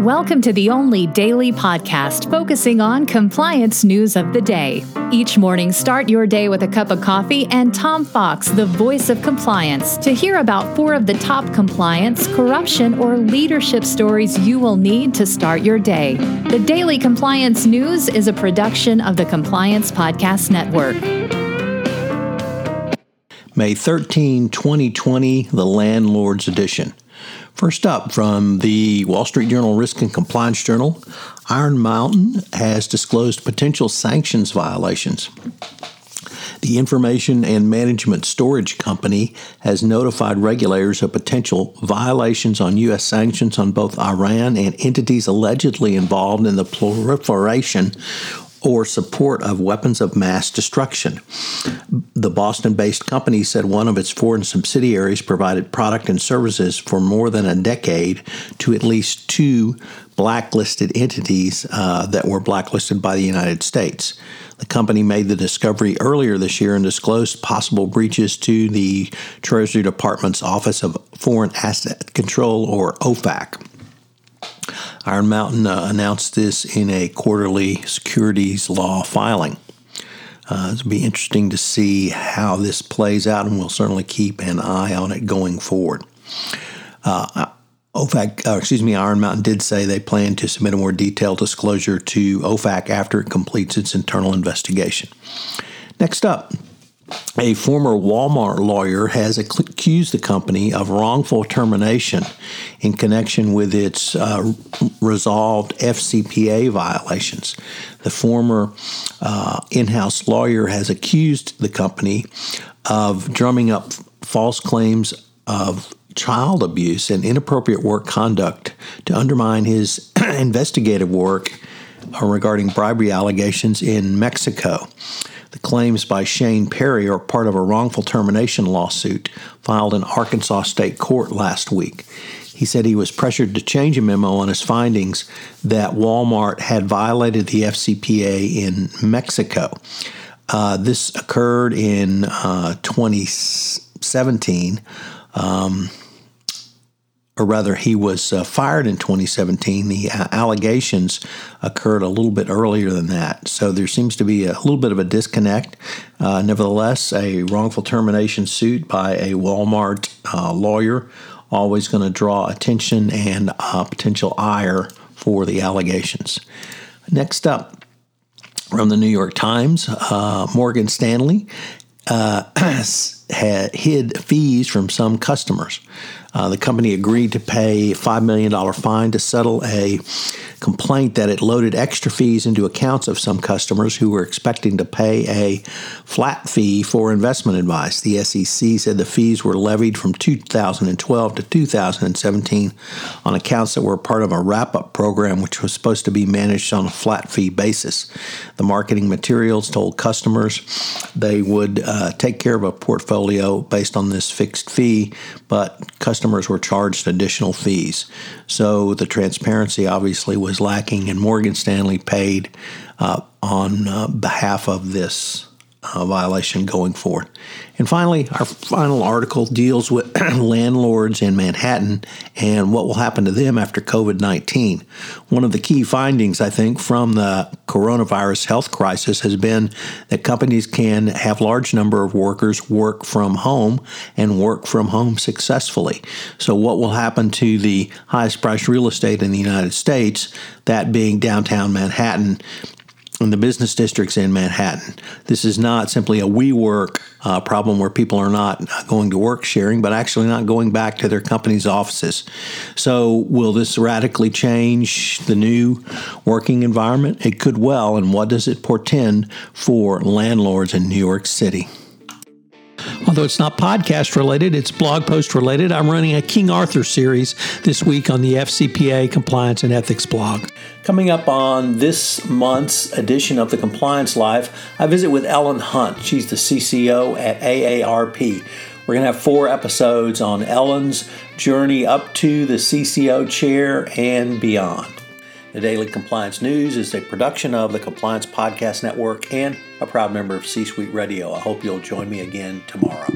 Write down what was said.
Welcome to the only daily podcast focusing on compliance news of the day. Each morning, start your day with a cup of coffee and Tom Fox, the voice of compliance, to hear about four of the top compliance, corruption, or leadership stories you will need to start your day. The Daily Compliance News is a production of the Compliance Podcast Network. May 13, 2020, the Landlord's Edition. First up, from the Wall Street Journal Risk and Compliance Journal, Iron Mountain has disclosed potential sanctions violations. The Information and Management Storage Company has notified regulators of potential violations on U.S. sanctions on both Iran and entities allegedly involved in the proliferation or support of weapons of mass destruction. The Boston based company said one of its foreign subsidiaries provided product and services for more than a decade to at least two blacklisted entities uh, that were blacklisted by the United States. The company made the discovery earlier this year and disclosed possible breaches to the Treasury Department's Office of Foreign Asset Control, or OFAC. Iron Mountain uh, announced this in a quarterly securities law filing. Uh, it'll be interesting to see how this plays out, and we'll certainly keep an eye on it going forward. Uh, OFAC, uh, excuse me, Iron Mountain did say they plan to submit a more detailed disclosure to OFAC after it completes its internal investigation. Next up, a former Walmart lawyer has accused the company of wrongful termination in connection with its uh, resolved FCPA violations. The former uh, in house lawyer has accused the company of drumming up false claims of child abuse and inappropriate work conduct to undermine his investigative work regarding bribery allegations in Mexico. The claims by Shane Perry are part of a wrongful termination lawsuit filed in Arkansas State Court last week. He said he was pressured to change a memo on his findings that Walmart had violated the FCPA in Mexico. Uh, this occurred in uh, 2017. Um, or rather, he was uh, fired in 2017. The uh, allegations occurred a little bit earlier than that. So there seems to be a little bit of a disconnect. Uh, nevertheless, a wrongful termination suit by a Walmart uh, lawyer always going to draw attention and uh, potential ire for the allegations. Next up, from the New York Times, uh, Morgan Stanley had hid fees from some customers. Uh, the company agreed to pay a $5 million fine to settle a complaint that it loaded extra fees into accounts of some customers who were expecting to pay a flat fee for investment advice. The SEC said the fees were levied from 2012 to 2017 on accounts that were part of a wrap up program, which was supposed to be managed on a flat fee basis. The marketing materials told customers they would uh, take care of a portfolio based on this fixed fee, but customers were charged additional fees. So the transparency obviously was was lacking, and Morgan Stanley paid uh, on uh, behalf of this uh, violation going forward. And finally, our final article deals with landlords in Manhattan and what will happen to them after COVID 19. One of the key findings, I think, from the coronavirus health crisis has been that companies can have large number of workers work from home and work from home successfully. So, what will happen to the highest priced real estate in the United States, that being downtown Manhattan, in the business districts in Manhattan. This is not simply a WeWork uh, problem where people are not going to work sharing, but actually not going back to their company's offices. So, will this radically change the new working environment? It could well. And what does it portend for landlords in New York City? Although it's not podcast related, it's blog post related. I'm running a King Arthur series this week on the FCPA Compliance and Ethics blog. Coming up on this month's edition of the Compliance Live, I visit with Ellen Hunt. She's the CCO at AARP. We're going to have four episodes on Ellen's journey up to the CCO chair and beyond. The Daily Compliance News is a production of the Compliance Podcast Network and a proud member of C Suite Radio. I hope you'll join me again tomorrow.